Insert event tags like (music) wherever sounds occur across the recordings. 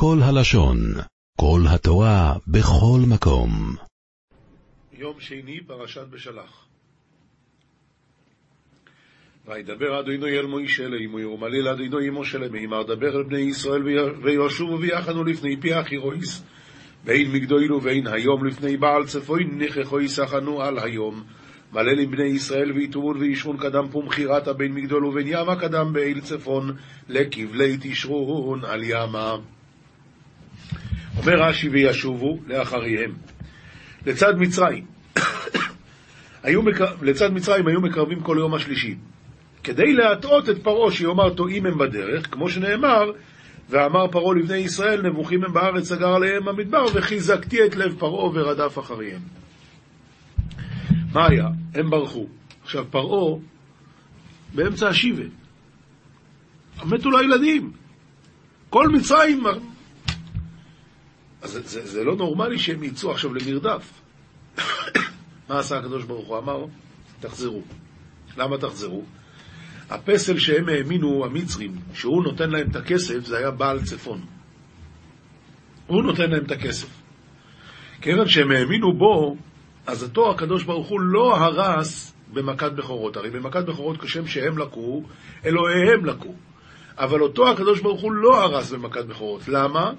כל הלשון, כל התורה, בכל מקום. יום שני, פרשת בשלח. וידבר אדוני אל מוישה לאמו ירמליל אדוני אמו שלם, אמר דבר אל בני ישראל וישובו ויחנו לפני פי אחירויס, ואין מגדולו ואין היום לפני בעל צפוין נכחו יסחנו על היום. מלל עם בני ישראל ויתומון וישרון קדם פום חירתה בין מגדול ובין ימה קדם באיל צפון לכבלי תשרון על ימה. אומר רש"י וישובו לאחריהם. לצד מצרים, היו מקר... לצד מצרים היו מקרבים כל יום השלישי. כדי להטעות את פרעה שיאמר טועים הם בדרך, כמו שנאמר, ואמר פרעה לבני ישראל נבוכים הם בארץ סגר עליהם המדבר וחיזקתי את לב פרעה ורדף אחריהם. מה היה? הם ברחו. עכשיו פרעה באמצע השיבה. מתו לו ילדים. כל מצרים... אז זה, זה, זה לא נורמלי שהם יצאו עכשיו למרדף. (coughs) מה עשה הקדוש ברוך הוא? אמר, תחזרו. למה תחזרו? הפסל שהם האמינו, המצרים, שהוא נותן להם את הכסף, זה היה בעל צפון. הוא נותן להם את הכסף. כיוון שהם האמינו בו, אז אותו הקדוש ברוך הוא לא הרס במכת בכורות. הרי במכת בכורות כשם שהם לקו, אלוהיהם לקו. אבל אותו הקדוש ברוך הוא לא הרס במכת בכורות. למה?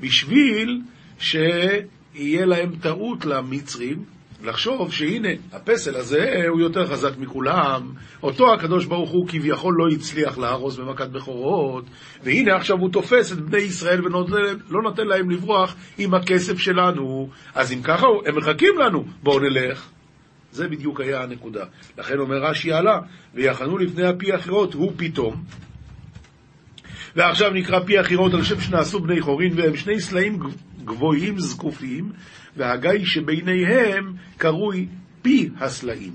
בשביל שיהיה להם טעות למצרים, לחשוב שהנה, הפסל הזה הוא יותר חזק מכולם, אותו הקדוש ברוך הוא כביכול לא הצליח להרוס במכת בכורות, והנה עכשיו הוא תופס את בני ישראל ולא נותן להם לברוח עם הכסף שלנו, אז אם ככה הם מחכים לנו, בואו נלך. זה בדיוק היה הנקודה. לכן אומר רש"י עלה, ויחנו לפני הפי החירות, הוא פתאום. ועכשיו נקרא פי החירות על שם שנעשו בני חורין, והם שני סלעים גבוהים זקופים, והגיא שביניהם קרוי פי הסלעים.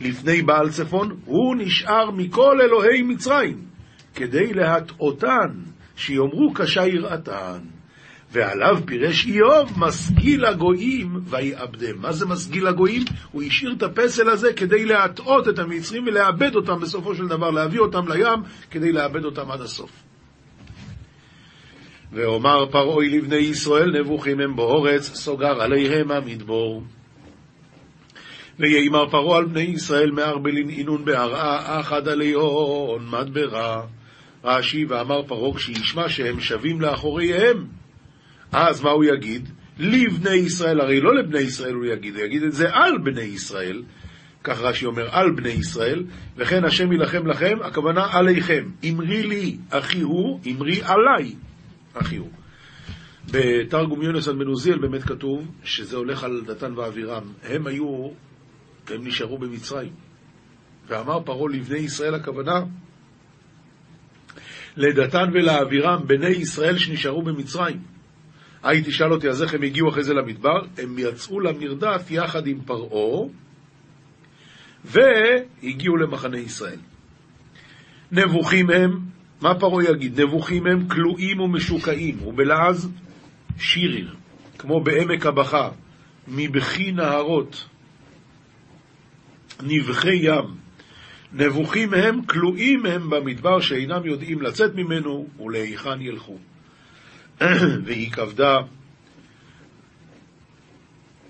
לפני בעל צפון הוא נשאר מכל אלוהי מצרים, כדי להטעותן, שיאמרו קשה יראתן. ועליו פירש איוב, משכיל הגויים ויאבדם. מה זה משכיל הגויים? הוא השאיר את הפסל הזה כדי להטעות את המצרים ולאבד אותם בסופו של דבר, להביא אותם לים כדי לאבד אותם עד הסוף. ואומר פרעוי לבני ישראל נבוכים הם באורץ, סוגר עליהם המדבור. ויאמר פרעה על בני ישראל מערבלין אינון בהרעה, אחד עליון מדברה. רש"י ואמר פרעה כשישמע שהם שבים לאחוריהם, אז מה הוא יגיד? לבני ישראל, הרי לא לבני ישראל הוא יגיד, הוא יגיד את זה על בני ישראל, כך רש"י אומר, על בני ישראל, וכן השם יילחם לכם, הכוונה עליכם. אמרי לי אחי הוא, אמרי עליי. אחי הוא. בתרגום יונס על מנוזיאל באמת כתוב שזה הולך על דתן ואבירם. הם היו, הם נשארו במצרים. ואמר פרעה לבני ישראל הכוונה לדתן ולאבירם, בני ישראל שנשארו במצרים. היי תשאל אותי, אז איך הם הגיעו אחרי זה למדבר? הם יצאו למרדף יחד עם פרעה והגיעו למחנה ישראל. נבוכים הם מה פרעה יגיד? נבוכים הם כלואים ומשוקעים, ובלעז שיריר, כמו בעמק הבכה, מבכי נהרות, נבחי ים. נבוכים הם, כלואים הם במדבר שאינם יודעים לצאת ממנו ולהיכן ילכו. (clears throat) והיא כבדה,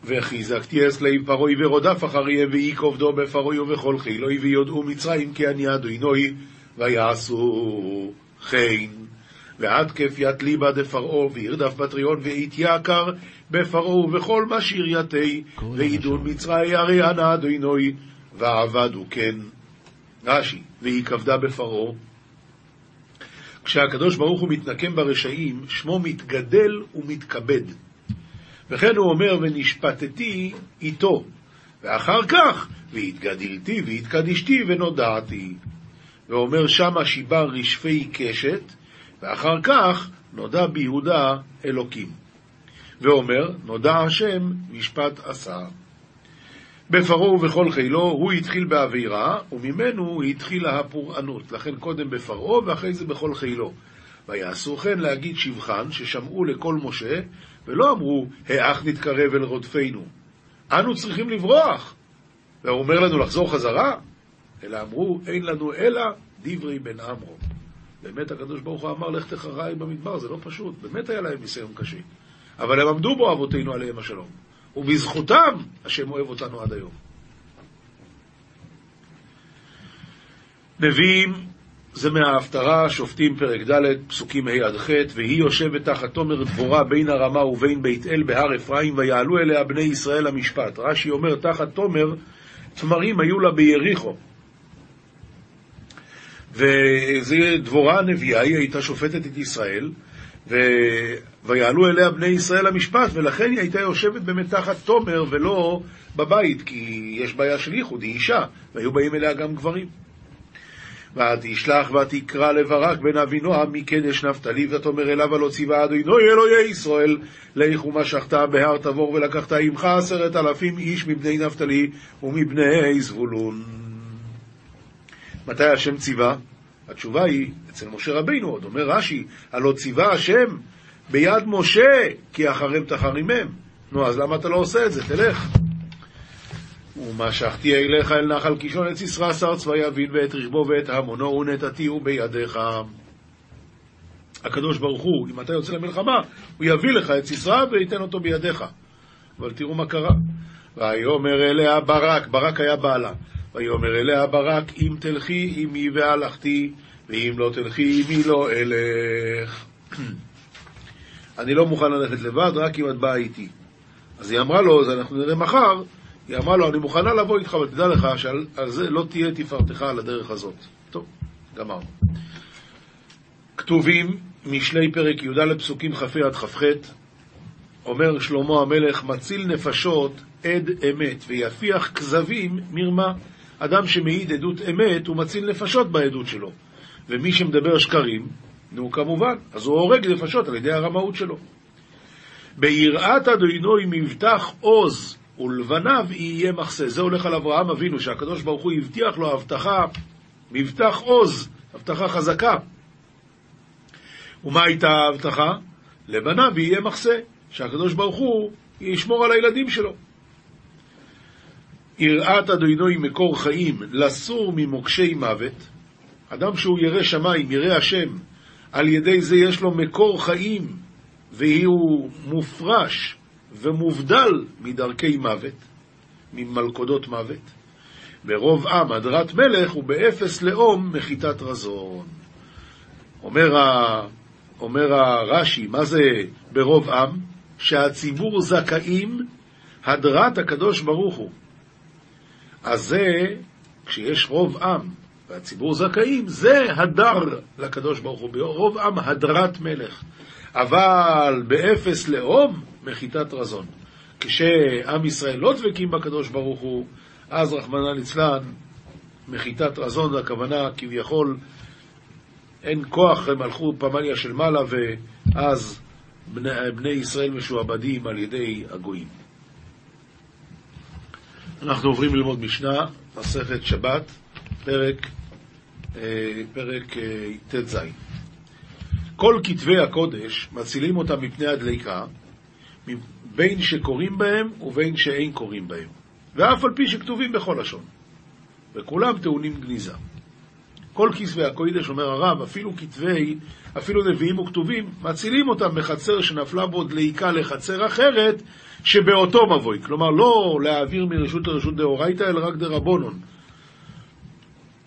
וחיזקתי אסלי פרוי ורודף אחריהם, והיא כובדו בפרוי ובכל חילוי, ויודעו מצרים כי אני אדוני ויעשו חן. ועד כיף יתליבה דפרעה, וירדף בטריון, ויתיעקר בפרעה ובכל מה שירייתי, ועידון מצרי הרי ענה אדינוי, ועבדו כן. רש"י, והיא כבדה בפרעה. כשהקדוש ברוך הוא מתנקם ברשעים, שמו מתגדל ומתכבד. וכן הוא אומר, ונשפטתי איתו. ואחר כך, והתגדלתי והתקדישתי ונודעתי. ואומר שמה שיבר רשפי קשת, ואחר כך נודע ביהודה אלוקים. ואומר, נודע השם משפט עשה. בפרעה ובכל חילו הוא התחיל באווירה, וממנו התחילה הפורענות. לכן קודם בפרעה ואחרי זה בכל חילו. ויעשו כן להגיד שבחן, ששמעו לקול משה, ולא אמרו, האח נתקרב אל רודפינו. אנו צריכים לברוח. והוא אומר לנו לחזור חזרה? אלא אמרו, אין לנו אלא דברי בן עמרו. באמת הקדוש ברוך הוא אמר, לך תחריי במדבר, זה לא פשוט, באמת היה להם ניסיון קשה. אבל הם עמדו בו אבותינו עליהם השלום. ובזכותם השם אוהב אותנו עד היום. נביאים זה מההפטרה, שופטים פרק ד', פסוקים ה' עד ח', והיא יושבת תחת תומר דבורה בין הרמה ובין בית אל בהר אפרים, ויעלו אליה בני ישראל למשפט. רש"י אומר, תחת תומר, תמרים היו לה ביריחו. וזה דבורה הנביאה, היא הייתה שופטת את ישראל, ו... ויעלו אליה בני ישראל למשפט, ולכן היא הייתה יושבת באמת תחת תומר ולא בבית, כי יש בעיה של ייחוד, היא אישה, והיו באים אליה גם גברים. ותשלח ותקרא לברק בן אבינועם מקדש נפתלי, ותאמר אליו הלא ציווה אדוני אלוהי ישראל, לך ומשכת בהר תבור ולקחת עמך עשרת אלפים איש מבני נפתלי ומבני זבולון. מתי השם ציווה? התשובה היא אצל משה רבינו, עוד אומר רש"י, הלא ציווה השם ביד משה, כי אחריהם תחרימם. נו, אז למה אתה לא עושה את זה? תלך. ומשכתי אליך אל נחל קישון את סיסרא שר צבא יבין ואת רכבו ואת המונו ונתתיהו בידיך. הקדוש ברוך הוא, אם אתה יוצא למלחמה, הוא יביא לך את סיסרא וייתן אותו בידיך. אבל תראו מה קרה. ויאמר אליה ברק, ברק היה בעלה. ויאמר אליה ברק, אם תלכי עמי והלכתי, ואם לא תלכי עמי לא אלך. (clears throat) אני לא מוכן ללכת לבד, רק אם את באה איתי. אז היא אמרה לו, אז אנחנו נראה מחר, היא אמרה לו, אני מוכנה לבוא איתך, אבל תדע לך שעל זה לא תהיה תפארתך על הדרך הזאת. טוב, גמרנו. כתובים משלי פרק י"ד פסוקים כ"ה עד כ"ח, אומר שלמה המלך, מציל נפשות עד אמת ויפיח כזבים מרמה. אדם שמעיד עדות אמת, הוא מציל נפשות בעדות שלו. ומי שמדבר שקרים, נו כמובן, אז הוא הורג נפשות על ידי הרמאות שלו. ביראת אדוני מבטח עוז ולבניו יהיה מחסה. זה הולך על אברהם אבינו, שהקדוש ברוך הוא הבטיח לו הבטחה, מבטח עוז, הבטחה חזקה. ומה הייתה ההבטחה? לבניו יהיה מחסה, שהקדוש ברוך הוא ישמור על הילדים שלו. יראת אדוני מקור חיים, לסור ממוקשי מוות. אדם שהוא ירא שמיים, ירא השם, על ידי זה יש לו מקור חיים, והוא מופרש ומובדל מדרכי מוות, ממלכודות מוות. ברוב עם הדרת מלך ובאפס לאום מחיתת רזון. אומר, ה... אומר הרש"י, מה זה ברוב עם? שהציבור זכאים הדרת הקדוש ברוך הוא. אז זה, כשיש רוב עם והציבור זכאים, זה הדר לקדוש ברוך הוא. ברוב עם הדרת מלך. אבל באפס לאום, מחיתת רזון. כשעם ישראל לא דבקים בקדוש ברוך הוא, אז רחמנא ליצלן, מחיתת רזון, הכוונה כביכול אין כוח, הם הלכו פמליה של מעלה, ואז בני, בני ישראל משועבדים על ידי הגויים. אנחנו עוברים ללמוד משנה, מסכת שבת, פרק, אה, פרק אה, ט"ז. כל כתבי הקודש, מצילים אותם מפני הדליקה, בין שקוראים בהם ובין שאין קוראים בהם, ואף על פי שכתובים בכל לשון, וכולם טעונים גניזה. כל כתבי הקודש, אומר הרב, אפילו כתבי, אפילו נביאים וכתובים, מצילים אותם בחצר שנפלה בו דליקה לחצר אחרת שבאותו מבוי. כלומר, לא להעביר מרשות לרשות דאורייתא, אלא רק דרבונון.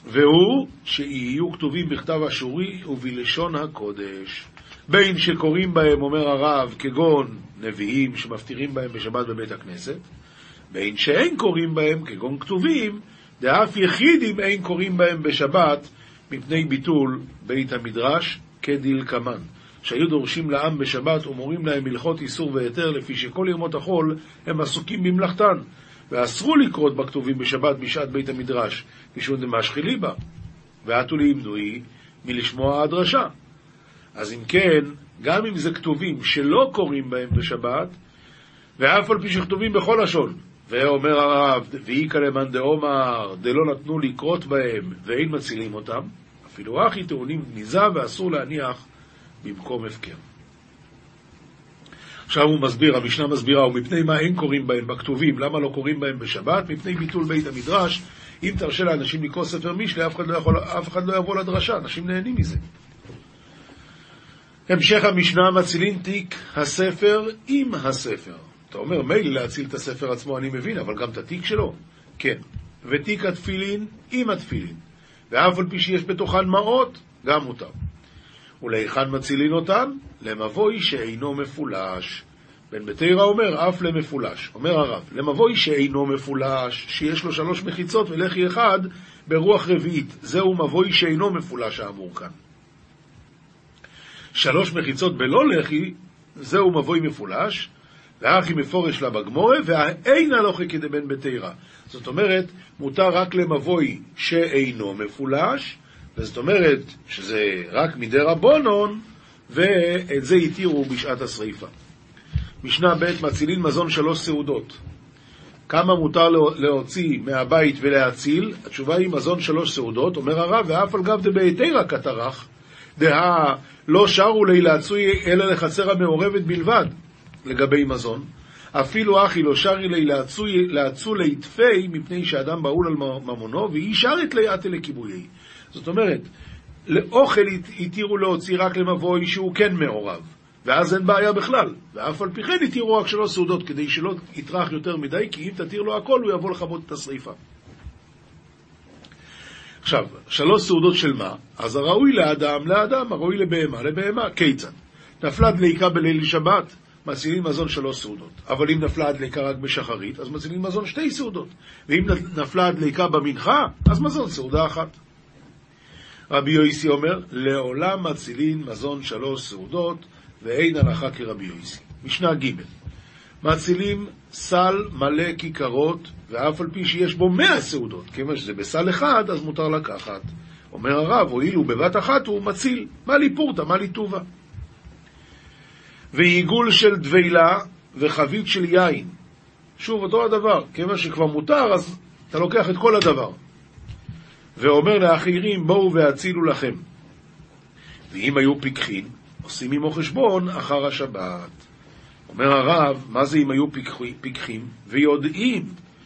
והוא שיהיו כתובים בכתב אשורי ובלשון הקודש. בין שקוראים בהם, אומר הרב, כגון נביאים שמפטירים בהם בשבת בבית הכנסת, בין שאין קוראים בהם, כגון כתובים, דאף יחידים אין קוראים בהם בשבת מפני ביטול בית המדרש כדלקמן. שהיו דורשים לעם בשבת ומורים להם הלכות איסור והיתר, לפי שכל ימות החול הם עסוקים במלאכתן. ואסרו לקרות בכתובים בשבת בשעת בית המדרש, משום דמשכי ליבה, ועטו לימדוי מלשמוע הדרשה. אז אם כן, גם אם זה כתובים שלא קוראים בהם בשבת, ואף על פי שכתובים בכל לשון, ואומר הרב, ואיכא למאן דאומר, דלא נתנו לקרות בהם, ואין מצילים אותם, אפילו אחי טעונים גניזה ואסור להניח במקום הפקר. עכשיו הוא מסביר, המשנה מסבירה, ומפני מה אין קוראים בהם בכתובים, למה לא קוראים בהם בשבת? מפני ביטול בית המדרש. אם תרשה לאנשים לקרוא ספר משלי, אף לא, אף אחד לא יבוא לדרשה, אנשים נהנים מזה. המשך המשנה מצילין תיק הספר עם הספר. אתה אומר, מילא להציל את הספר עצמו, אני מבין, אבל גם את התיק שלו? כן. ותיק התפילין עם התפילין. ואף על פי שיש בתוכן מעות, גם מותר. ולהיכן מצילין אותן? למבוי שאינו מפולש. בן בתירא אומר, אף למפולש. אומר הרב, למבוי שאינו מפולש, שיש לו שלוש מחיצות ולחי אחד ברוח רביעית. זהו מבוי שאינו מפולש האמור כאן. שלוש מחיצות בלא לחי, זהו מבוי מפולש, והאחי מפורש לה בגמורה, והאינה לא חכי דבן בתירא. זאת אומרת, מותר רק למבוי שאינו מפולש, וזאת אומרת שזה רק מדי רבונון, ואת זה התירו בשעת השריפה. משנה ב' מצילין מזון שלוש סעודות. כמה מותר להוציא מהבית ולהציל? התשובה היא מזון שלוש סעודות, אומר הרב, ואף על גב דבעתירא כתרך, דהה לא שרו לי להצוי אלא לחצר המעורבת בלבד, לגבי מזון. אפילו אחי לא שרי לי להצו ליתפי, מפני שאדם בהול על ממונו, והיא שרת ליעתה לכיבויי. זאת אומרת, לאוכל התירו להוציא רק למבוי שהוא כן מעורב, ואז אין בעיה בכלל. ואף על פי כן התירו רק שלוש סעודות, כדי שלא יטרח יותר מדי, כי אם תתיר לו הכל, הוא יבוא לכבות את השריפה. עכשיו, שלוש סעודות של מה? אז הראוי לאדם, לאדם, הראוי לבהמה, לבהמה. כיצד? נפלה דליקה בליל שבת, מצילים מזון שלוש סעודות. אבל אם נפלה הדליקה רק בשחרית, אז מצילים מזון שתי סעודות. ואם נפלה הדליקה במנחה, אז מזון סעודה אחת. רבי יויסי אומר, לעולם מצילין מזון שלוש סעודות, ואין הלכה כרבי יויסי. משנה ג' מצילים סל מלא כיכרות, ואף על פי שיש בו מאה סעודות. כיוון שזה בסל אחד, אז מותר לקחת. אומר הרב, הואיל ובבת אחת הוא מציל. מה לי פורתא, מה לי טובה. ועיגול של דבילה וחבית של יין. שוב, אותו הדבר. כיוון שכבר מותר, אז אתה לוקח את כל הדבר. ואומר לאחרים, בואו והצילו לכם. ואם היו פיקחים, עושים עמו חשבון אחר השבת. אומר הרב, מה זה אם היו פיקחים? ויודעים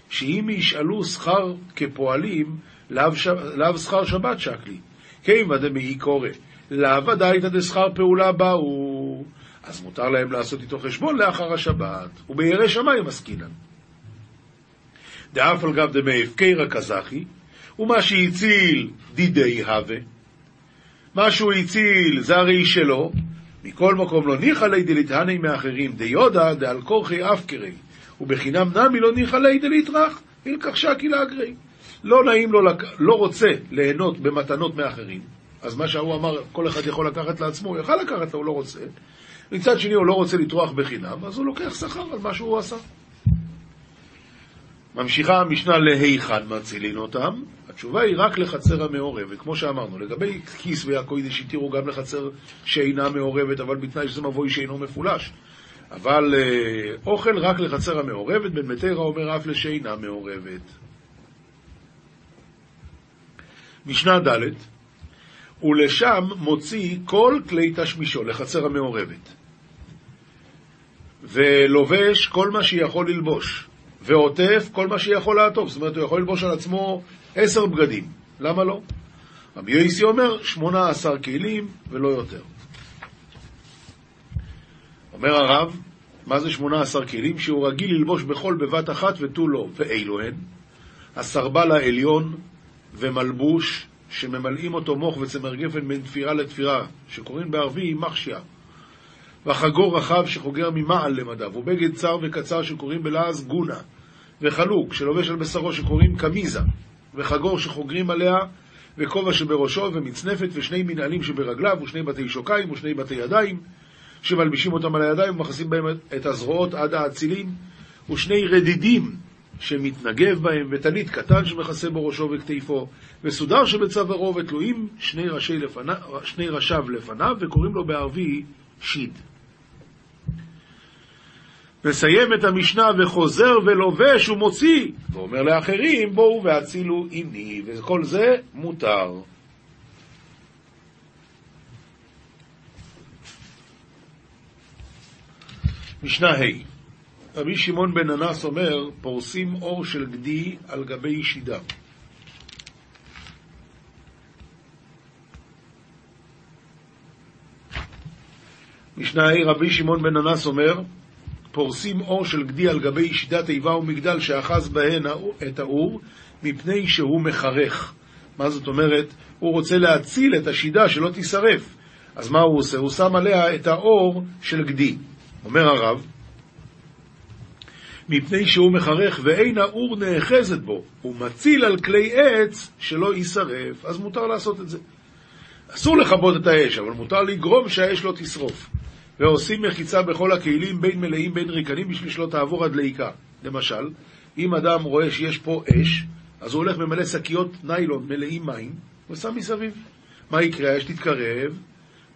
שאם ישאלו שכר כפועלים, לאו שכר שבת שקלי. כימא דמאי קורא, לאו ודאיתא דשכר פעולה באו. אז מותר להם לעשות איתו חשבון לאחר השבת, ובירא שמיים עסקינן. דאף על גב דמי הפקרא קזחי, ומה שהציל דידי הווה. מה שהוא הציל זה הרי שלו, מכל מקום לא ניחא ליה דליתהני מאחרים, דיודא דעל כורחי אפקרי, ובחינם נמי לא ניחא ליה דליתרח, ילקח שקי לאגרי. לא נעים לו, לק... לא רוצה ליהנות במתנות מאחרים, אז מה שההוא אמר, כל אחד יכול לקחת לעצמו, הוא יכל לקחת לו, הוא לא רוצה. מצד שני, הוא לא רוצה לטרוח בחינם, אז הוא לוקח שכר על מה שהוא עשה. ממשיכה המשנה להיכן מצילין אותם, התשובה היא רק לחצר המעורבת, כמו שאמרנו, לגבי כיס והקוידש התירו גם לחצר שאינה מעורבת, אבל בתנאי שזה מבוי שאינו מפולש. אבל אה, אוכל רק לחצר המעורבת, בן מתרא אומר אף לשאינה מעורבת. משנה ד' ולשם מוציא כל כלי תשמישו לחצר המעורבת, ולובש כל מה שיכול ללבוש, ועוטף כל מה שיכול לעטוף. זאת אומרת, הוא יכול ללבוש על עצמו עשר בגדים. למה לא? רבי יויסי אומר, שמונה עשר כלים ולא יותר. אומר הרב, מה זה שמונה עשר כלים? שהוא רגיל ללבוש בכל בבת אחת ותו לא. ואילו הן? הסרבל העליון ומלבוש שממלאים אותו מוך וצמר גפן בין תפירה לתפירה, שקוראים בערבי מחשיה. וחגור רחב שחוגר ממעל למדיו, ובגד צר וקצר שקוראים בלעז גונה, וחלוק שלובש על בשרו שקוראים קמיזה, וחגור שחוגרים עליה, וכובע שבראשו, ומצנפת, ושני מנהלים שברגליו, ושני בתי שוקיים, ושני בתי ידיים, שמלבישים אותם על הידיים ומכסים בהם את הזרועות עד האצילים, ושני רדידים שמתנגב בהם, וטלית קטן שמכסה בו ראשו וכתפו, וסודר שבצווארו, ותלויים שני, לפני, שני ראשיו לפניו, וקוראים לו בערבי שיד. מסיים את המשנה וחוזר ולובש ומוציא, ואומר לאחרים בואו והצילו עימי, וכל זה מותר. משנה ה' רבי שמעון בן אנס אומר, פורסים אור של גדי על גבי שידה. משנה ה' רבי שמעון בן אנס אומר, פורסים אור של גדי על גבי ישידת איבה ומגדל שאחז בהן את האור, מפני שהוא מחרך. מה זאת אומרת? הוא רוצה להציל את השידה שלא תישרף. אז מה הוא עושה? הוא שם עליה את האור של גדי. אומר הרב, מפני שהוא מחרך ואין האור נאחזת בו, הוא מציל על כלי עץ שלא יישרף, אז מותר לעשות את זה. אסור לכבות את האש, אבל מותר לגרום שהאש לא תשרוף. ועושים מחיצה בכל הכלים, בין מלאים בין ריקנים, בשביל שלא תעבור הדליקה. למשל, אם אדם רואה שיש פה אש, אז הוא הולך ממלא שקיות ניילון מלאים מים, ושם מסביב. מה יקרה? האש תתקרב,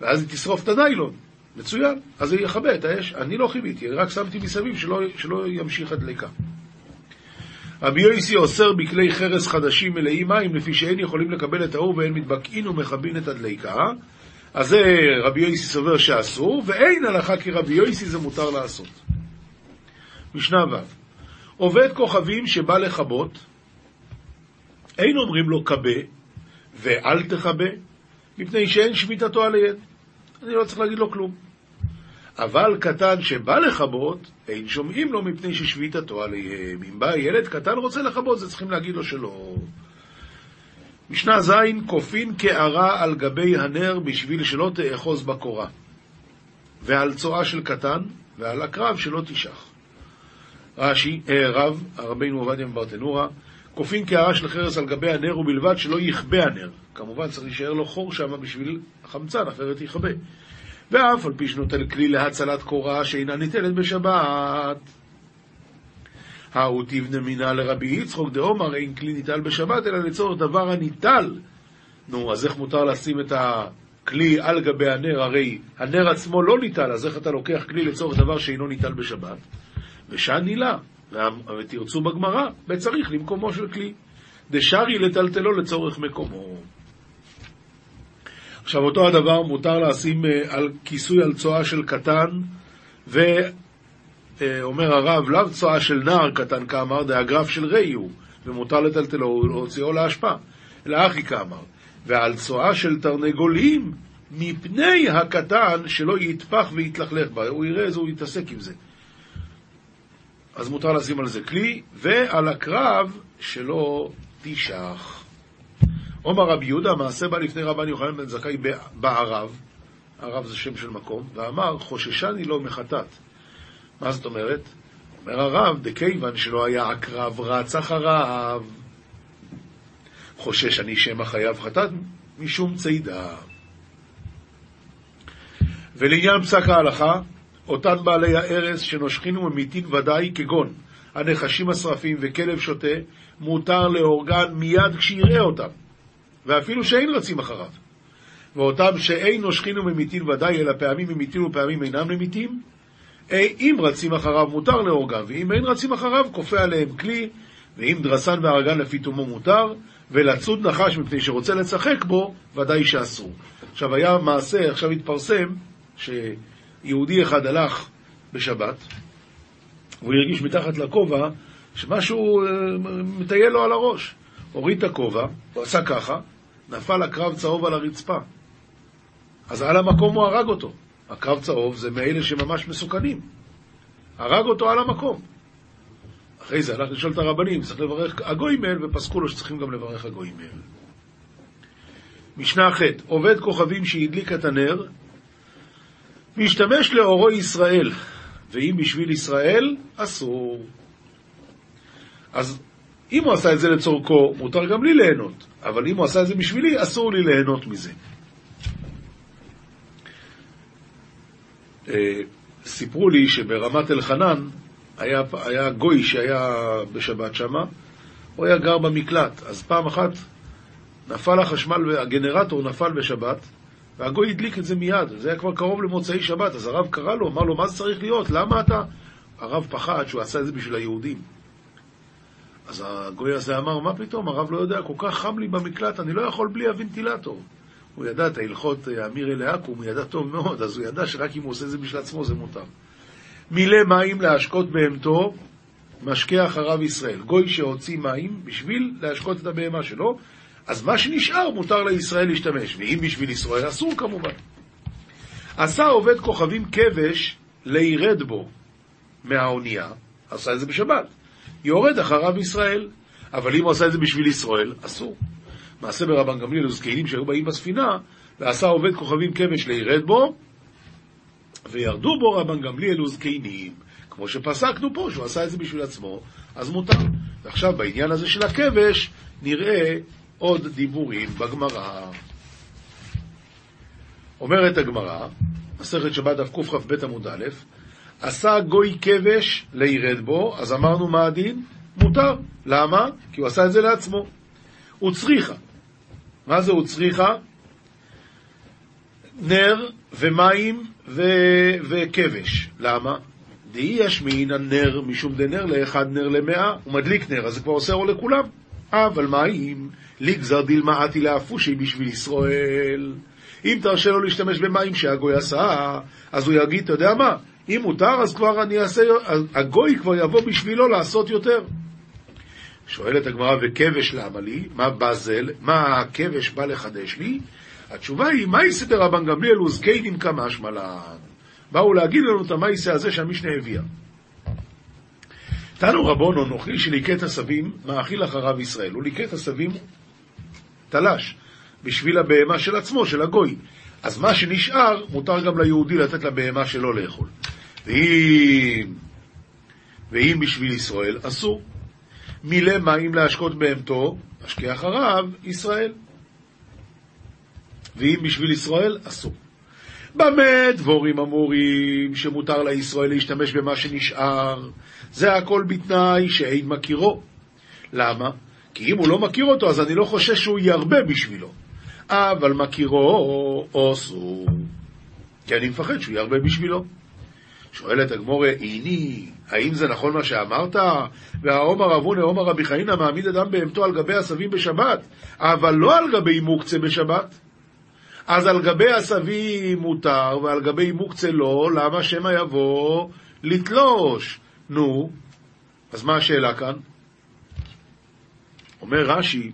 ואז היא תשרוף את הניילון. מצוין, אז זה יכבה את האש. אני לא חיביתי, רק שמתי מסביב שלא, שלא ימשיך הדליקה. רבי יויסי אוסר בכלי חרס חדשים מלאים מים, לפי שאין יכולים לקבל את האור ואין מתבקעין ומכבין את הדליקה. אז זה רבי יויסי סובר שאסור, ואין הלכה כי רבי יויסי זה מותר לעשות. משנה ו' עובד כוכבים שבא לכבות, אין אומרים לו כבה ואל תכבה, מפני שאין שמיטתו על היד. אני לא צריך להגיד לו כלום. אבל קטן שבא לכבות, אין שומעים לו מפני ששביתתו עליהם. אם בא ילד קטן רוצה לכבות, זה צריכים להגיד לו שלא. משנה ז' כופין קערה על גבי הנר בשביל שלא תאחוז בקורה, ועל צואה של קטן, ועל הקרב שלא תשח. רש"י, אה, רב, הרבינו עובדיה מברטנורה, כופין קערה של חרס על גבי הנר ובלבד שלא יכבה הנר. כמובן צריך להישאר לו חור שם בשביל החמצן, אחרת יכבה. ואף על פי שנוטל כלי להצלת קורה שאינה ניתנת בשבת. ההוא תבנה מינה לרבי יצחוק דאומר אין כלי ניטל בשבת, אלא לצורך דבר הניטל. נו, אז איך מותר לשים את הכלי על גבי הנר? הרי הנר עצמו לא ניטל, אז איך אתה לוקח כלי לצורך דבר שאינו ניטל בשבת? ושען נילה, ותרצו בגמרא, וצריך למקומו של כלי. דשארי לטלטלו לצורך מקומו. עכשיו, אותו הדבר מותר לשים אה, על כיסוי על צואה של קטן, ואומר הרב, לאו צואה של נער קטן כאמר, דאגרף של ראי הוא, ומותר לטלטלו ולהוציאו להשפעה, אלא אחי כאמר. ועל צואה של תרנגולים, מפני הקטן שלא יטפח ויתלכלך בה, הוא יראה איזה הוא יתעסק עם זה. אז מותר לשים על זה כלי, ועל הקרב שלא תשח. עומר רבי יהודה, המעשה בא לפני רבן יוחנן בן זכאי בערב, ערב זה שם של מקום, ואמר, חוששני לו מחטאת. מה זאת אומרת? אומר הרב, דכיוון שלא היה עקרב רץ אחריו. חושש אני שמא חייב חטאת משום צידה. ולעניין פסק ההלכה, אותן בעלי הארס שנושכים וממיתים ודאי, כגון הנחשים השרפים וכלב שוטה, מותר להורגן מיד כשיראה אותם. ואפילו שאין רצים אחריו. ואותם שאין נושכין וממיתין ודאי, אלא פעמים ממיתין ופעמים אינם ממיתים, אם רצים אחריו מותר להורגם, ואם אין רצים אחריו כופה עליהם כלי, ואם דרסן והרגן לפי תומו מותר, ולצוד נחש מפני שרוצה לשחק בו, ודאי שאסור. עכשיו היה מעשה, עכשיו התפרסם, שיהודי אחד הלך בשבת, והוא הרגיש מתחת לכובע שמשהו אה, מטייל לו על הראש. הוריד את הכובע, הוא עשה ככה, נפל הקרב צהוב על הרצפה. אז על המקום הוא הרג אותו. הקרב צהוב זה מאלה שממש מסוכנים. הרג אותו על המקום. אחרי זה הלך לשאול את הרבנים, צריך לברך הגוימל, ופסקו לו שצריכים גם לברך הגוימל. משנה ח' עובד כוכבים שהדליק את הנר, משתמש לאורו ישראל, ואם בשביל ישראל, אסור. אז אם הוא עשה את זה לצורכו, מותר גם לי ליהנות, אבל אם הוא עשה את זה בשבילי, אסור לי ליהנות מזה. סיפרו לי שברמת אלחנן היה, היה גוי שהיה בשבת שמה, הוא היה גר במקלט, אז פעם אחת נפל החשמל, הגנרטור נפל בשבת, והגוי הדליק את זה מיד, זה היה כבר קרוב למוצאי שבת, אז הרב קרא לו, אמר לו, מה זה צריך להיות? למה אתה? הרב פחד שהוא עשה את זה בשביל היהודים. אז הגוי הזה אמר, מה פתאום, הרב לא יודע, כל כך חם לי במקלט, אני לא יכול בלי הוונטילטור. הוא ידע את ההלכות אה, אמיר אלי עכו"ם, הוא ידע טוב מאוד, אז הוא ידע שרק אם הוא עושה את זה בשביל עצמו זה מותר. מילא מים להשקות בהמתו, משקה אחריו ישראל. גוי שהוציא מים בשביל להשקות את הבהמה שלו, אז מה שנשאר מותר לישראל להשתמש, ואם בשביל ישראל אסור כמובן. עשה עובד כוכבים כבש לירד בו מהאונייה, עשה את זה בשבת. יורד אחריו ישראל. אבל אם הוא עשה את זה בשביל ישראל, אסור. מעשה ברבן גמליאל וזקנים שהיו באים בספינה, ועשה עובד כוכבים כבש לירד בו, וירדו בו רבן גמליאל וזקנים. כמו שפסקנו פה, שהוא עשה את זה בשביל עצמו, אז מותר. ועכשיו, בעניין הזה של הכבש, נראה עוד דיבורים בגמרא. אומרת הגמרא, מסכת שבת דף קכ"ב עמוד א', עשה גוי כבש לירד בו, אז אמרנו מה הדין? מותר. למה? כי הוא עשה את זה לעצמו. הוא צריכה. מה זה הוא צריכה? נר ומים ו... וכבש. למה? דאי ישמין הנר משום דנר לאחד נר למאה, הוא מדליק נר, אז זה כבר עושה אור לכולם. אבל מה אם לגזר דילמאתי לאפושי בשביל ישראל? אם תרשה לו להשתמש במים שהגוי עשה, אז הוא יגיד, אתה יודע מה, אם מותר, אז כבר אני אעשה, הגוי כבר יבוא בשבילו לעשות יותר. שואלת הגמרא, וכבש למה לי? מה בזל? מה הכבש בא לחדש לי? התשובה היא, מה יסדר רבן גמליאל וזקיינים כמשמע לן? באו להגיד לנו את המייסה הזה שהמשנה הביאה. תנו רבונו נוכלי שליקט עשבים, מאכיל אחריו ישראל. הוא ליקט עשבים תלש, בשביל הבהמה של עצמו, של הגוי. אז מה שנשאר, מותר גם ליהודי לתת לבהמה שלו לאכול. ואם, ואם בשביל ישראל, אסור. מילא מים להשקות בהמתו, משקה אחריו, ישראל. ואם בשביל ישראל, אסור. במה דבורים אמורים שמותר לישראל להשתמש במה שנשאר? זה הכל בתנאי שאין מכירו. למה? כי אם הוא לא מכיר אותו, אז אני לא חושש שהוא ירבה בשבילו. אבל מכירו אוסו, כי אני מפחד שהוא ירבה בשבילו. שואלת הגמורה, איני, האם זה נכון מה שאמרת? והעומר אבונה, עומר רבי חנינא, מעמיד אדם בהמתו על גבי עשבים בשבת, אבל לא על גבי מוקצה בשבת. אז על גבי עשבים מותר, ועל גבי מוקצה לא, למה שמא יבוא לתלוש? נו, אז מה השאלה כאן? אומר רש"י,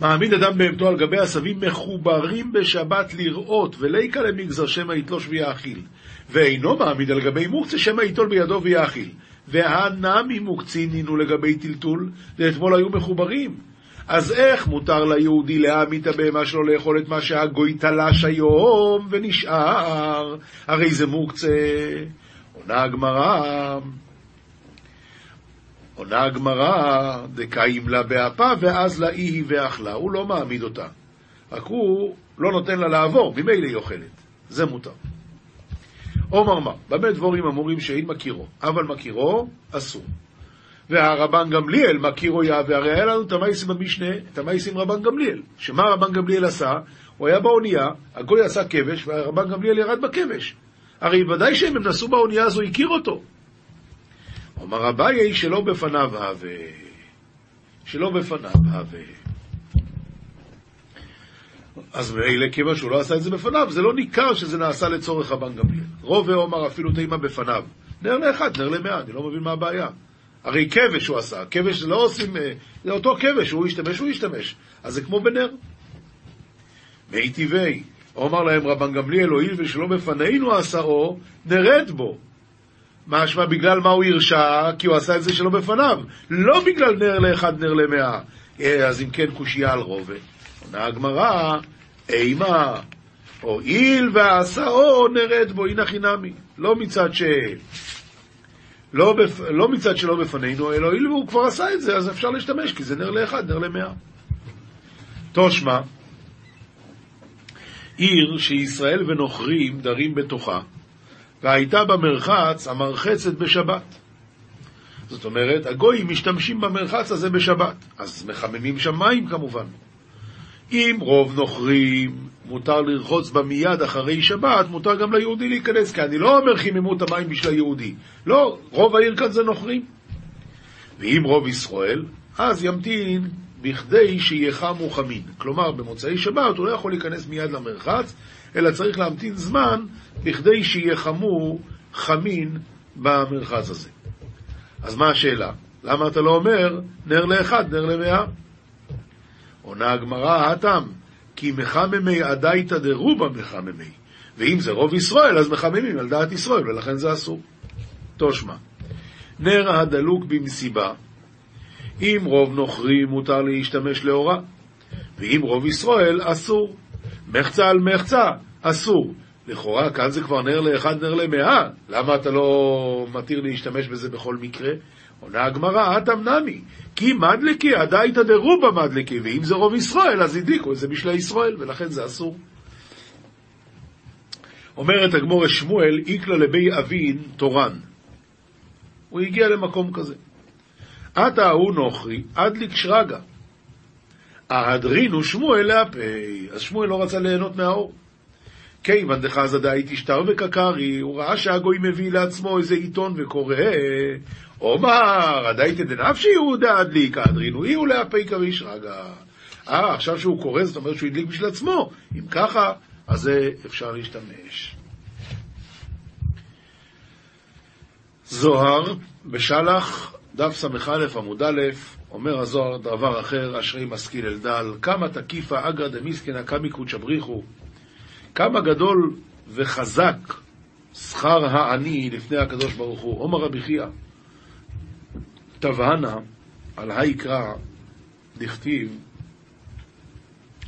מעמיד אדם בהמתו על גבי עשבים מחוברים בשבת לראות, וליקה למגזר שמא יתלוש ויאכיל. ואינו מעמיד על גבי מוקצה שמא ייטול בידו ויאכיל. והנמי מוקצינינו לגבי טלטול, ואתמול היו מחוברים. אז איך מותר ליהודי להעמיד את הבהמה שלו לאכול את מה שהגוי תלש היום ונשאר? הרי זה מוקצה. עונה הגמרא, עונה הגמרא, דקאים לה באפה ואז לאי היא ואכלה. הוא לא מעמיד אותה, רק הוא לא נותן לה לעבור, ממילא היא אוכלת. זה מותר. עומר מה, במה דבורים אמורים שאין מכירו, אבל מכירו אסור. והרבן גמליאל מכירו יא, והרי היה לנו את המייסים במשנה, את המייסים רבן גמליאל. שמה רבן גמליאל עשה? הוא היה באונייה, הגוי עשה כבש, והרבן גמליאל ירד בכבש. הרי ודאי שהם נסעו באונייה הזו, הכיר אותו. אומר אביי שלא בפניו הווה, שלא בפניו הווה. אז מאלה, כיוון שהוא לא עשה את זה בפניו, זה לא ניכר שזה נעשה לצורך רבן גמליאל. רוב ואומר אפילו תימא בפניו. נר לאחד, נר למאה, אני לא מבין מה הבעיה. הרי כבש הוא עשה, כבש לא עושים, אה, זה אותו כבש, הוא ישתמש, הוא ישתמש. אז זה כמו בנר. מי טבעי, אומר להם רבן גמליאל, הואיל ושלא בפנינו עשאו, נרד בו. משמע בגלל מה הוא הרשע? כי הוא עשה את זה שלא בפניו. לא בגלל נר לאחד, נר למאה. אה, אז אם כן, קושייה על רובה. עונה הגמרא, אימה, הואיל ועשאו נרד בו, הנה חינמי. לא מצד ש... לא, בפ... לא מצד שלא בפנינו, אלא הואיל והוא כבר עשה את זה, אז אפשר להשתמש, כי זה נר לאחד, נר למאה. תושמע, עיר שישראל ונוכרים דרים בתוכה, והייתה במרחץ המרחצת בשבת. זאת אומרת, הגויים משתמשים במרחץ הזה בשבת, אז מחממים שם מים כמובן. אם רוב נוכרים, מותר לרחוץ בה מיד אחרי שבת, מותר גם ליהודי להיכנס, כי אני לא אומר חיממו את המים בשביל היהודי. לא, רוב העיר כאן זה נוכרים. ואם רוב ישראל, אז ימתין בכדי שיחמו חמין. כלומר, במוצאי שבת הוא לא יכול להיכנס מיד למרחץ, אלא צריך להמתין זמן בכדי שיחמו חמין במרחץ הזה. אז מה השאלה? למה אתה לא אומר נר לאחד, נר למאה? עונה הגמרא, הטם, כי מחממי עדייתא דרובה מחממי. ואם זה רוב ישראל, אז מחממים על דעת ישראל, ולכן זה אסור. תושמע, נר הדלוק במסיבה, אם רוב נוכרי מותר להשתמש לאורה, ואם רוב ישראל אסור. מחצה על מחצה אסור. לכאורה כאן זה כבר נר לאחד, נר למאה, למה אתה לא מתיר להשתמש בזה בכל מקרה? עונה הגמרא, אטם נמי, כי מדלקי, הדאיתא דרובה מדלקי, ואם זה רוב ישראל, אז הדליקו את זה בשלי ישראל, ולכן זה אסור. אומרת הגמור שמואל, איקלה לבי אבין תורן. הוא הגיע למקום כזה. עתה ההוא נוכרי, אדליק שרגא. ההדרינו שמואל להפי, אז שמואל לא רצה ליהנות מהאור. כיוון דחזה דאית השטר וקקרי, הוא ראה שהגוי מביא לעצמו איזה עיתון וקורא, אומר, הדאית דנפשי יהודה הדליק, הדרינו אי ולהפי כריש רגע. אה, עכשיו שהוא קורא, זאת אומרת שהוא הדליק בשביל עצמו. אם ככה, אז זה אפשר להשתמש. זוהר, בשלח, דף ס"א עמוד א', אומר הזוהר דבר אחר, אשרי משכיל אלדל, כמה תקיפה אגרא דמיסקנא קמי קודשא בריחו, כמה גדול וחזק שכר העני לפני הקדוש ברוך הוא. עומר רבי חייא, תבהנה על היקרא דכתיב,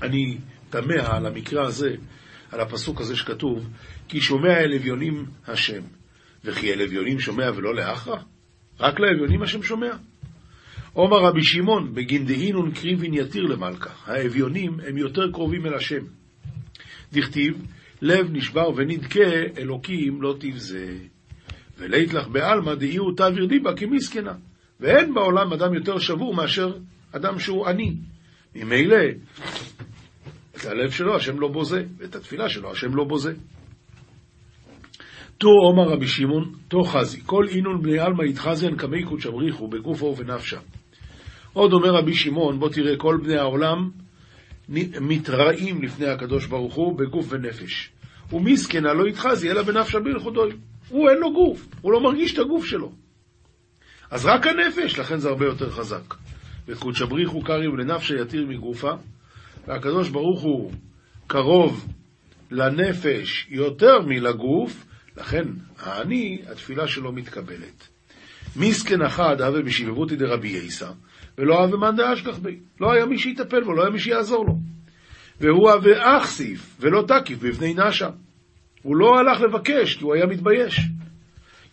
אני תמה על המקרה הזה, על הפסוק הזה שכתוב, כי שומע אל אביונים השם, וכי אל אביונים שומע ולא לאחרא? רק לאביונים השם שומע. עומר רבי שמעון, בגין דהינון קריבין יתיר למלכה. האביונים הם יותר קרובים אל השם. דכתיב, לב נשבר ונדכה, אלוקים לא תבזה. ולית לך בעלמא דאיהו תעביר דיבה כמסכנה. ואין בעולם אדם יותר שבור מאשר אדם שהוא עני. ממילא, את הלב שלו השם לא בוזה, ואת התפילה שלו השם לא בוזה. תו עומר רבי שמעון, תו חזי, כל אינון בני עלמא יתחזן כמי קודש אבריחו בגופו ובנפשה. עוד אומר רבי שמעון, בוא תראה, כל בני העולם מתראים לפני הקדוש ברוך הוא בגוף ונפש. ומסכנה לא יתחזי אלא בנפשה בלכודוי. הוא אין לו גוף, הוא לא מרגיש את הגוף שלו. אז רק הנפש, לכן זה הרבה יותר חזק. וקודש בריחו קריב לנפשה יתיר מגופה, והקדוש ברוך הוא קרוב לנפש יותר מלגוף, לכן העני, התפילה שלו מתקבלת. מסכן אחד הווה בשיבבותי דרבי יסא, ולא הווה מאן דאשכח בי. לא היה מי שיטפל בו, לא היה מי שיעזור לו. והוא הווה אכסיף, ולא תקיף בבני נשה. הוא לא הלך לבקש, כי הוא היה מתבייש.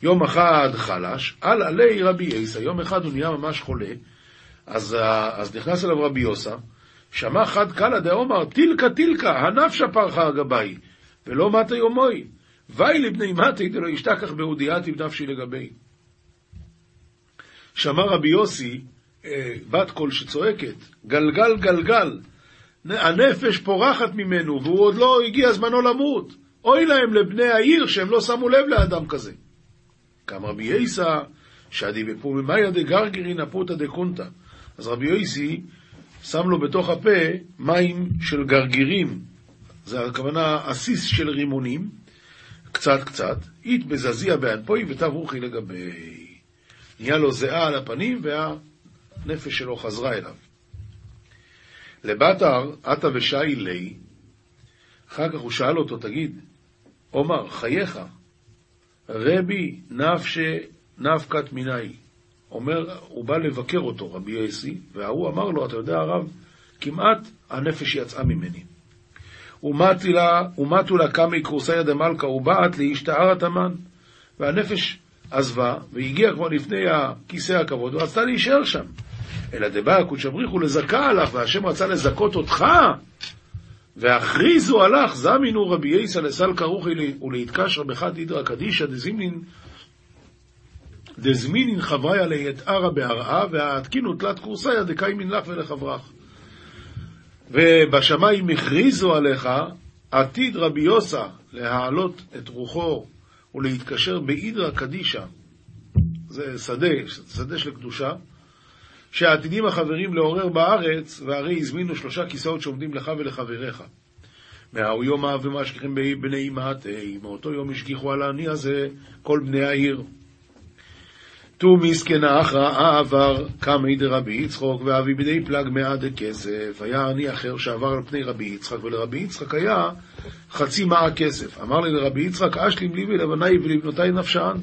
יום אחד חלש, על עלי רבי יסא, יום אחד הוא נהיה ממש חולה, אז, אז נכנס אליו רבי יוסא, שמע חד קלא דאומר, טילקה טילקה, הנפשה פרחה גבי, ולא מטה יומוי. ואי לבני מתי דלא ישתכח בהודיעתי בנפשי לגבי. שמע רבי יוסי, אה, בת קול שצועקת, גלגל גלגל, הנפש פורחת ממנו, והוא עוד לא הגיע זמנו למות. אוי להם לבני העיר שהם לא שמו לב לאדם כזה. קם רבי יסא, שעדי בפוממיה דגרגרין אפותא דקונטה. אז רבי יוסי שם לו בתוך הפה מים של גרגירים, זה הכוונה עסיס של רימונים, קצת קצת, אית בזזיע באנפוי ותברוכי לגבי. נהיה לו זיעה על הפנים והנפש שלו חזרה אליו. לבטר, עתה ושי לי, אחר כך הוא שאל אותו, תגיד, עומר, חייך, רבי נפשה נפקת מיני. אומר, הוא בא לבקר אותו, רבי יוסי, וההוא אמר לו, אתה יודע הרב, כמעט הנפש יצאה ממני. ומתו לה קמי קורסיה דמלכה ובאת להשתערת המן. והנפש עזבה, והגיעה כבר לפני כיסא הכבוד, ורצתה להישאר שם. אלא דבא הקודש בריחו לזכה עליך, והשם רצה לזכות אותך, והכריזו עלך, זמינו רבי יסא לסל כרוכי ולהתקשר בחד אידרא קדישא דזמנין דזמינין חבריה ליתערה בהרעה, והתקינו תלת קורסיה דקיימין לך ולחברך. ובשמיים הכריזו עליך עתיד רבי יוסא להעלות את רוחו ולהתקשר באידרא קדישא, זה שדה, שדה של קדושה, שעתידים החברים לעורר בארץ, והרי הזמינו שלושה כיסאות שעומדים לך ולחבריך. מההו יום אב ומשגיחים בני אמהתי, מאותו יום השגיחו על העני הזה כל בני העיר. תו מסכנה אחרא עבר קמי דרבי יצחוק ואבי בידי פלג מאה דכסף. היה עני אחר שעבר על פני רבי יצחק, ולרבי יצחק היה חצי מאה כסף. אמר לי לרבי יצחק, אשלים לי ולבניי ולבנותיי נפשן,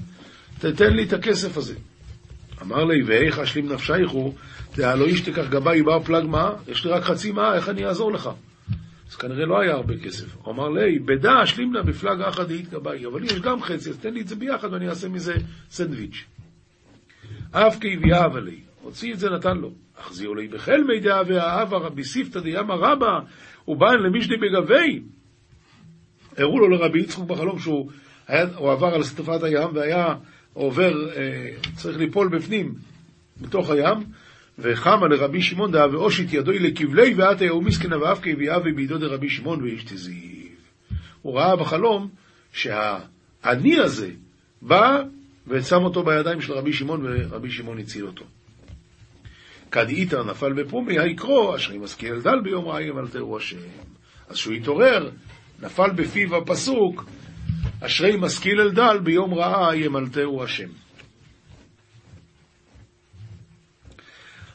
תתן לי את הכסף הזה. אמר לי, ואיך אשלים נפשייך הוא, דהלא איש תיקח גבאי בר פלג מה? יש לי רק חצי מאה, איך אני אעזור לך? אז כנראה לא היה הרבה כסף. הוא אמר לי, בדע אשלים לה בפלג אחת דאית גבאי, אבל לי יש גם חצי, אז תן לי את זה ביחד ואני אעשה מזה סנדוויץ'. אף כאביאה לי, הוציא את זה נתן לו. החזירו לי בחל מידע והאבה רבי סיפתא דיאמא רבא, ובאן למישדי בגבי. הראו לו לרבי יצחוק בחלום שהוא היה, עבר על שטפת הים והיה עובר, אה, צריך ליפול בפנים, בתוך הים, וחמה לרבי שמעון דאה ואושית ידוי לכבלי ועתה יאו מסכנה ואף כאביאה ובידו דרבי שמעון ואיש תזיב. הוא ראה בחלום שהעני הזה בא ושם אותו בידיים של רבי שמעון, ורבי שמעון הציל אותו. כד איתר נפל בפומי, היקרו, אשר משכיל דל ביום רעי ימלטהו השם. אז כשהוא התעורר, נפל בפיו הפסוק, אשרי משכיל אל דל ביום רעה ימלטהו השם.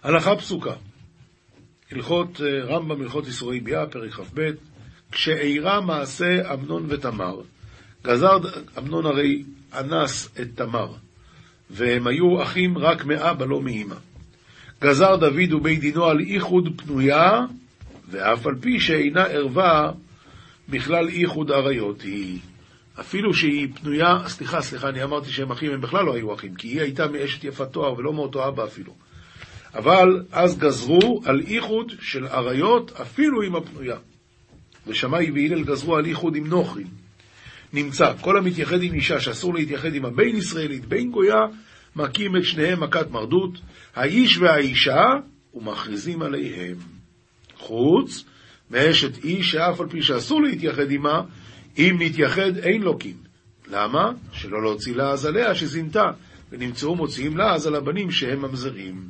הלכה פסוקה, הלכות אה, רמב"ם, הלכות איסורי ביאה, פרק כ"ב, כשאירע מעשה אמנון ותמר, גזר אמנון הרי אנס את תמר, והם היו אחים רק מאבא לא מאמא. גזר דוד ובית דינו על איחוד פנויה, ואף על פי שאינה ערווה בכלל איחוד עריות היא. אפילו שהיא פנויה, סליחה, סליחה, אני אמרתי שהם אחים, הם בכלל לא היו אחים, כי היא הייתה מאשת יפת תואר ולא מאותו אבא אפילו. אבל אז גזרו על איחוד של עריות אפילו עם הפנויה. ושמאי והלל גזרו על איחוד עם נוכרים. נמצא, כל המתייחד עם אישה שאסור להתייחד עם הבין ישראלית, בין גויה, מכים את שניהם מכת מרדות, האיש והאישה, ומכריזים עליהם. חוץ מאשת איש שאף על פי שאסור להתייחד עמה, אם נתייחד אין לוקים. למה? שלא להוציא לעז עליה שזינתה, ונמצאו מוציאים לעז על הבנים שהם ממזרים.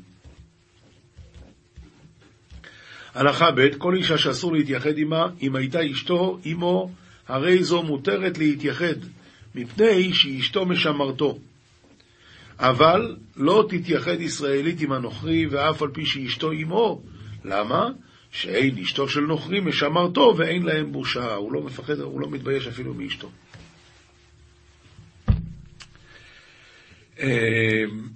הלכה ב' כל אישה שאסור להתייחד עמה, אם הייתה אשתו, אמו, הרי זו מותרת להתייחד, מפני שאשתו משמרתו. אבל לא תתייחד ישראלית עם הנוכרי, ואף על פי שאשתו אמו. למה? שאין אשתו של נוכרי משמרתו ואין להם בושה. הוא לא מפחד, הוא לא מתבייש אפילו מאשתו. אמ,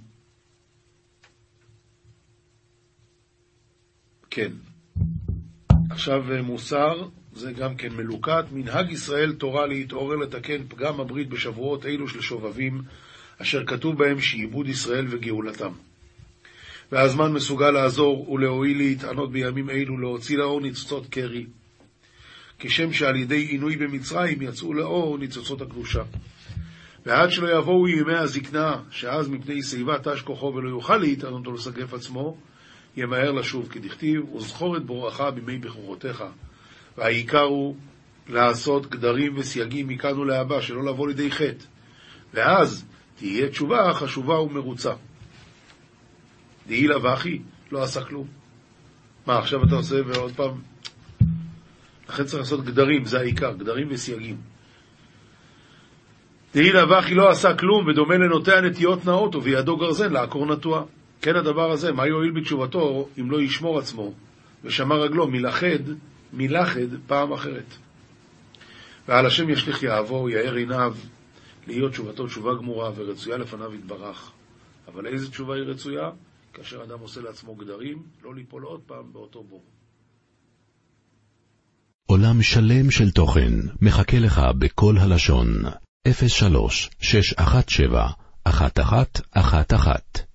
כן. עכשיו מוסר, זה גם כן מלוקט. מנהג ישראל תורה להתעורר לתקן פגם הברית בשבועות אלו של שובבים, אשר כתוב בהם שעיבוד ישראל וגאולתם. והזמן מסוגל לעזור ולהועיל להתענות בימים אלו, להוציא לאור ניצוצות קרי. כשם שעל ידי עינוי במצרים יצאו לאור ניצוצות הקדושה. ועד שלא יבואו ימי הזקנה, שאז מפני שיבה תש כוחו ולא יוכל להתענות ולסגף עצמו, ימהר לשוב, כי דכתיב, וזכור את בורך בימי בכורותיך. והעיקר הוא לעשות גדרים וסייגים מכאן ולהבא, שלא לבוא לידי חטא. ואז תהיה תשובה חשובה ומרוצה. דהי לה ואחי, לא עשה כלום. מה, עכשיו אתה עושה ועוד פעם? לכן צריך לעשות גדרים, זה העיקר, גדרים וסייגים. דהי לה ואחי לא עשה כלום, ודומה לנוטע נטיות נאות, ובידו גרזן לעקור נטוע. כן הדבר הזה, מה יועיל בתשובתו אם לא ישמור עצמו, ושמר רגלו מלכד, מלכד פעם אחרת. ועל השם ישליך יעבור, יאר עיניו, להיות תשובתו תשובה גמורה ורצויה לפניו יתברך. אבל איזה תשובה היא רצויה? כאשר אדם עושה לעצמו גדרים, לא ליפול עוד פעם באותו בור. עולם שלם של תוכן מחכה לך בכל הלשון, 03 617 1111